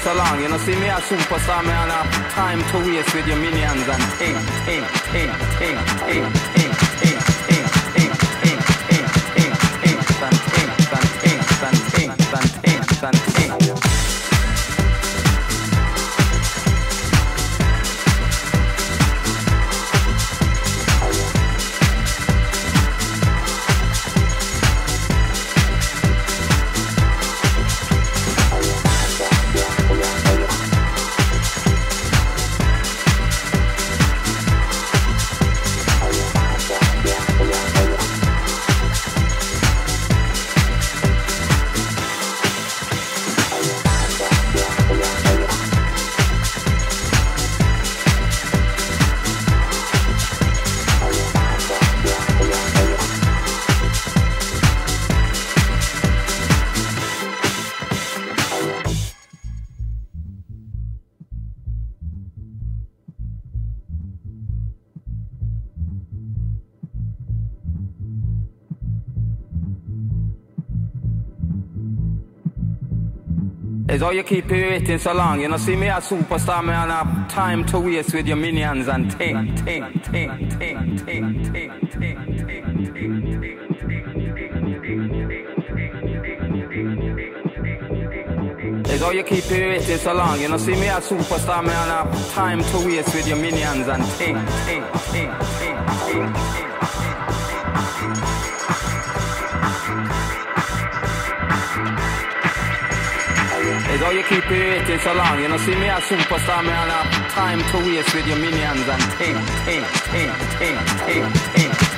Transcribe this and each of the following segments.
dance along. You know, see me a superstar, man. I have time to waste with your minions and ting, ting, ting, ting, ting, ting. It's all you keep here waiting so long. You know, see me a superstar, man. I have time to waste with your minions and ting, ting, ting, ting, ting, ting, ting, ting, It's all you keep waiting so long. You know, see me a superstar, man. I have time to waste with your minions and ting, ting, ting, ting, ting, ting. Now you keep waiting so long. You know, see me as superstar, man. I have time to waste with your minions and ting, ting, ting, ting, ting, ting. ting.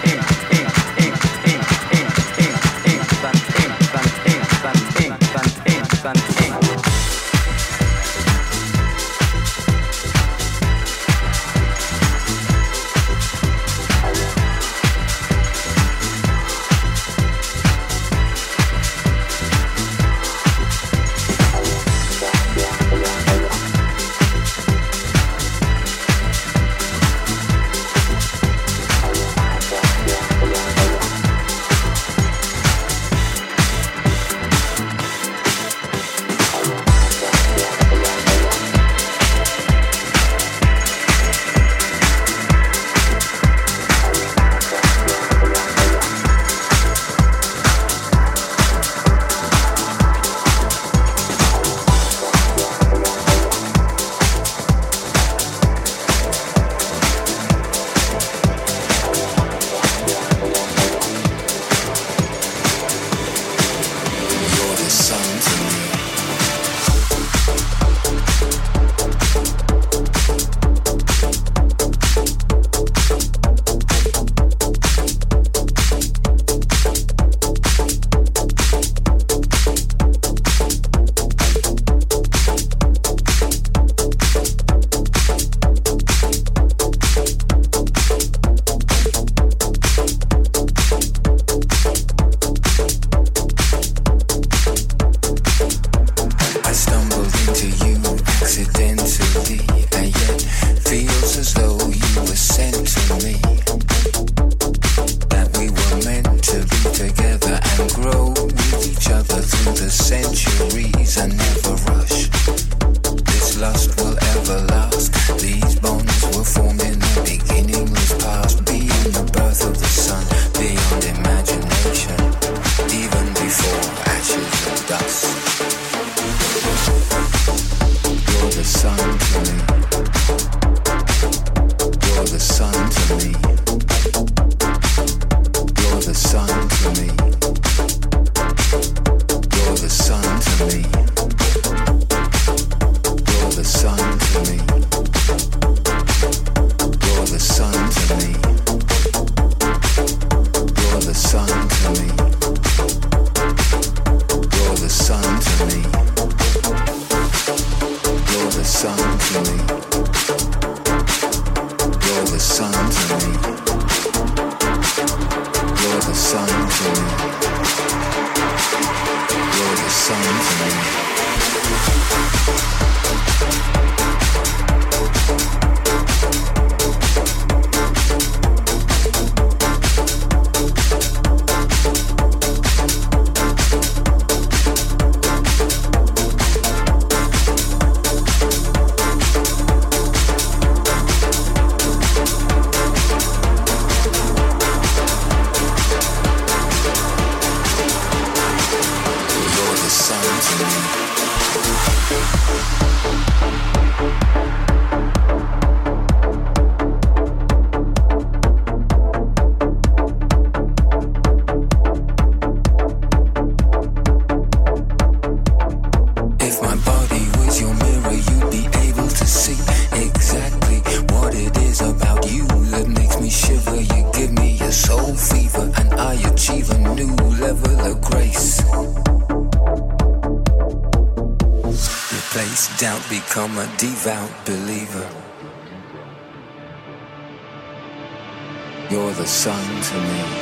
centuries. I never devout believer. You're the sun to me.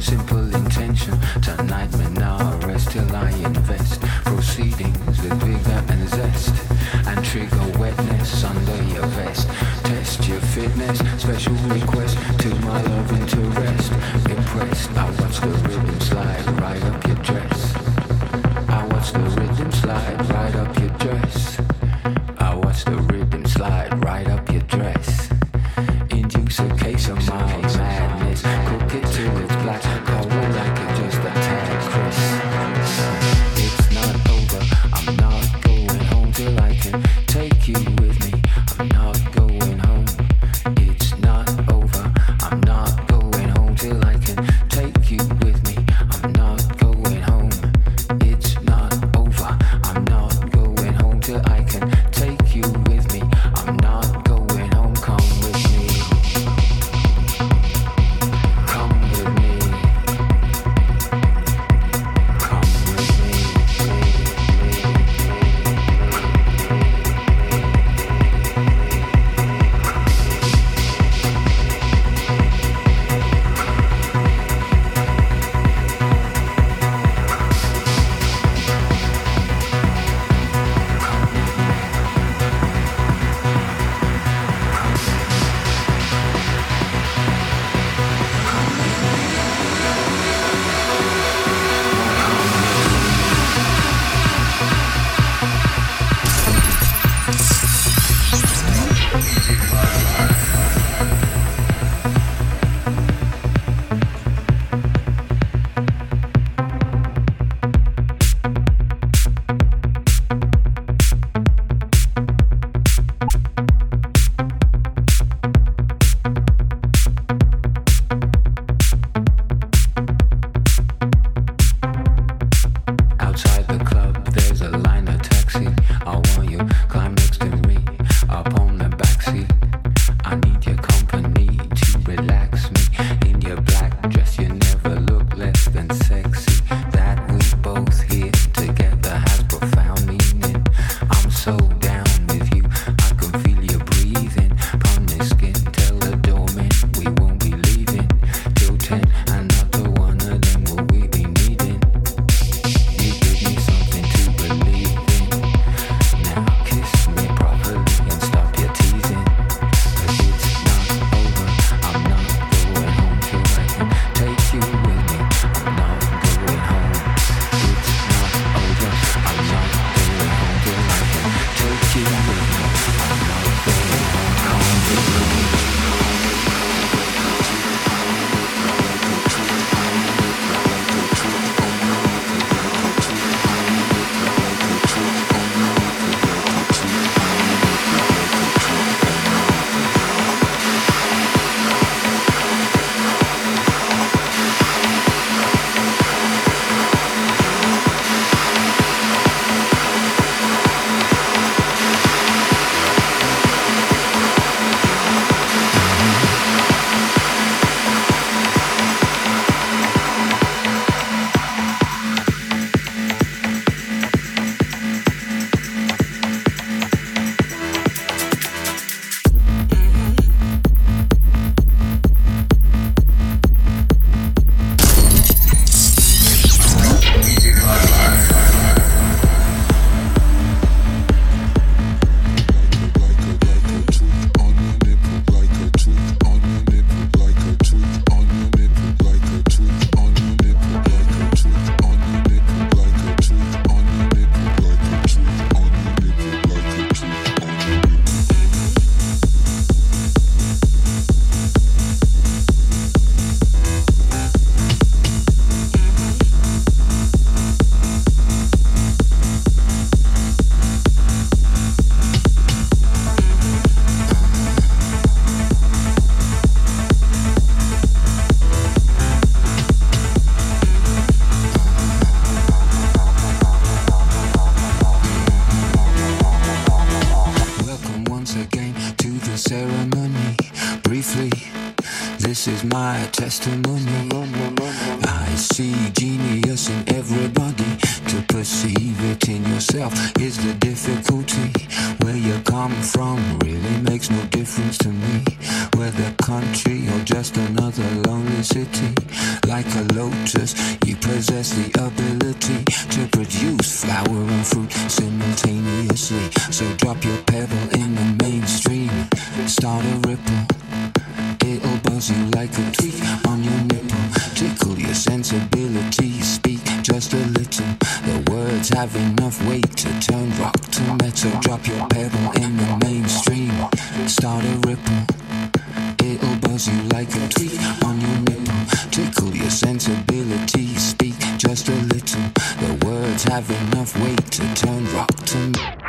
Simple my testimony. I see genius in everybody. To perceive it in yourself is the difficulty. Where you come from really makes no difference to me. Whether country or just another lonely city. Like a lotus, you possess the ability to produce flower and fruit simultaneously. So drop your pebble in the mainstream. Start a ripple you like a tweak on your nipple. Tickle your sensibility, speak just a little. The words have enough weight to turn rock to metal. Drop your pedal in the mainstream, start a ripple. It'll buzz you like a tweak on your nipple. Tickle your sensibility, speak just a little. The words have enough weight to turn rock to metal.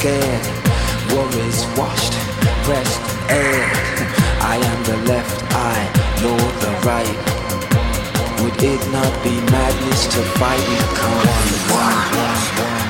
Scared. Worries washed, pressed air. I am the left eye, nor the right. Would it not be madness to fight it? Come on, one, one, one,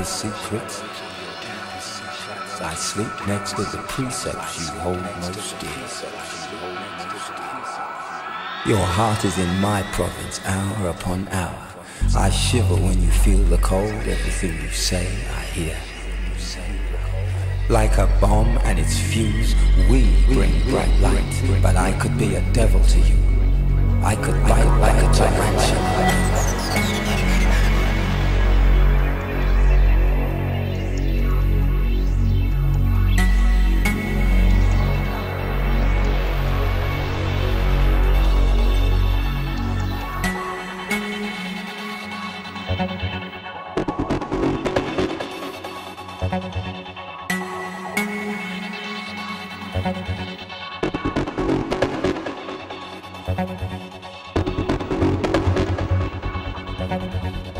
deepest secrets. I sleep next to the precepts you hold most dear. Your heart is in my province, hour upon hour. I shiver when you feel the cold, everything you say I hear. Like a bomb and its fuse, we bring bright light, but I could be a devil to you. I could bite like a tarantula. Thank you.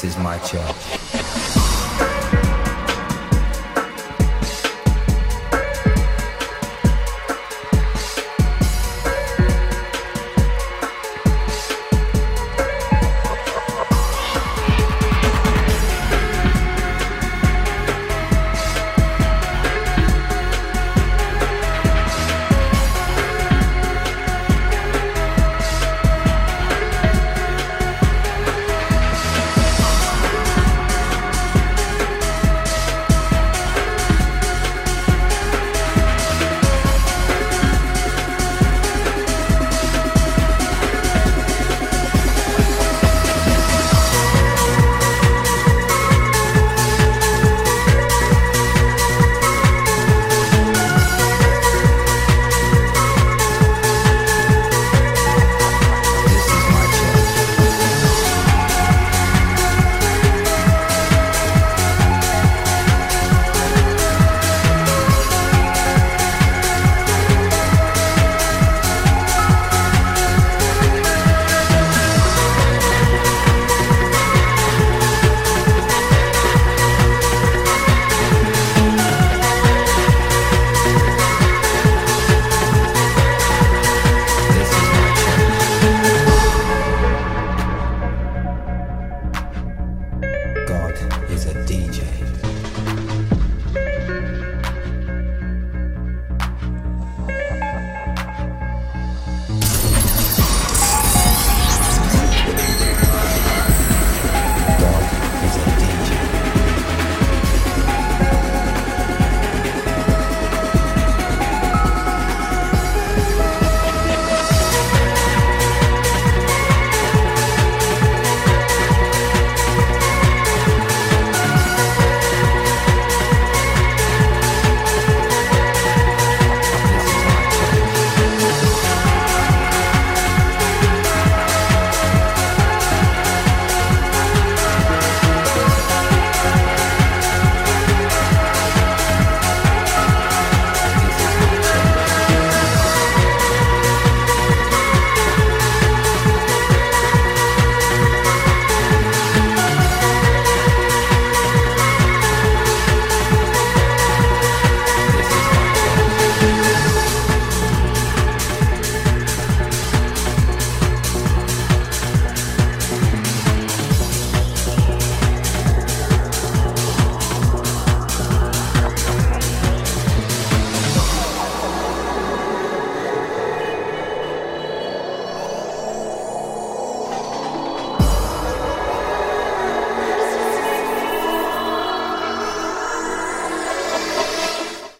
This is my church.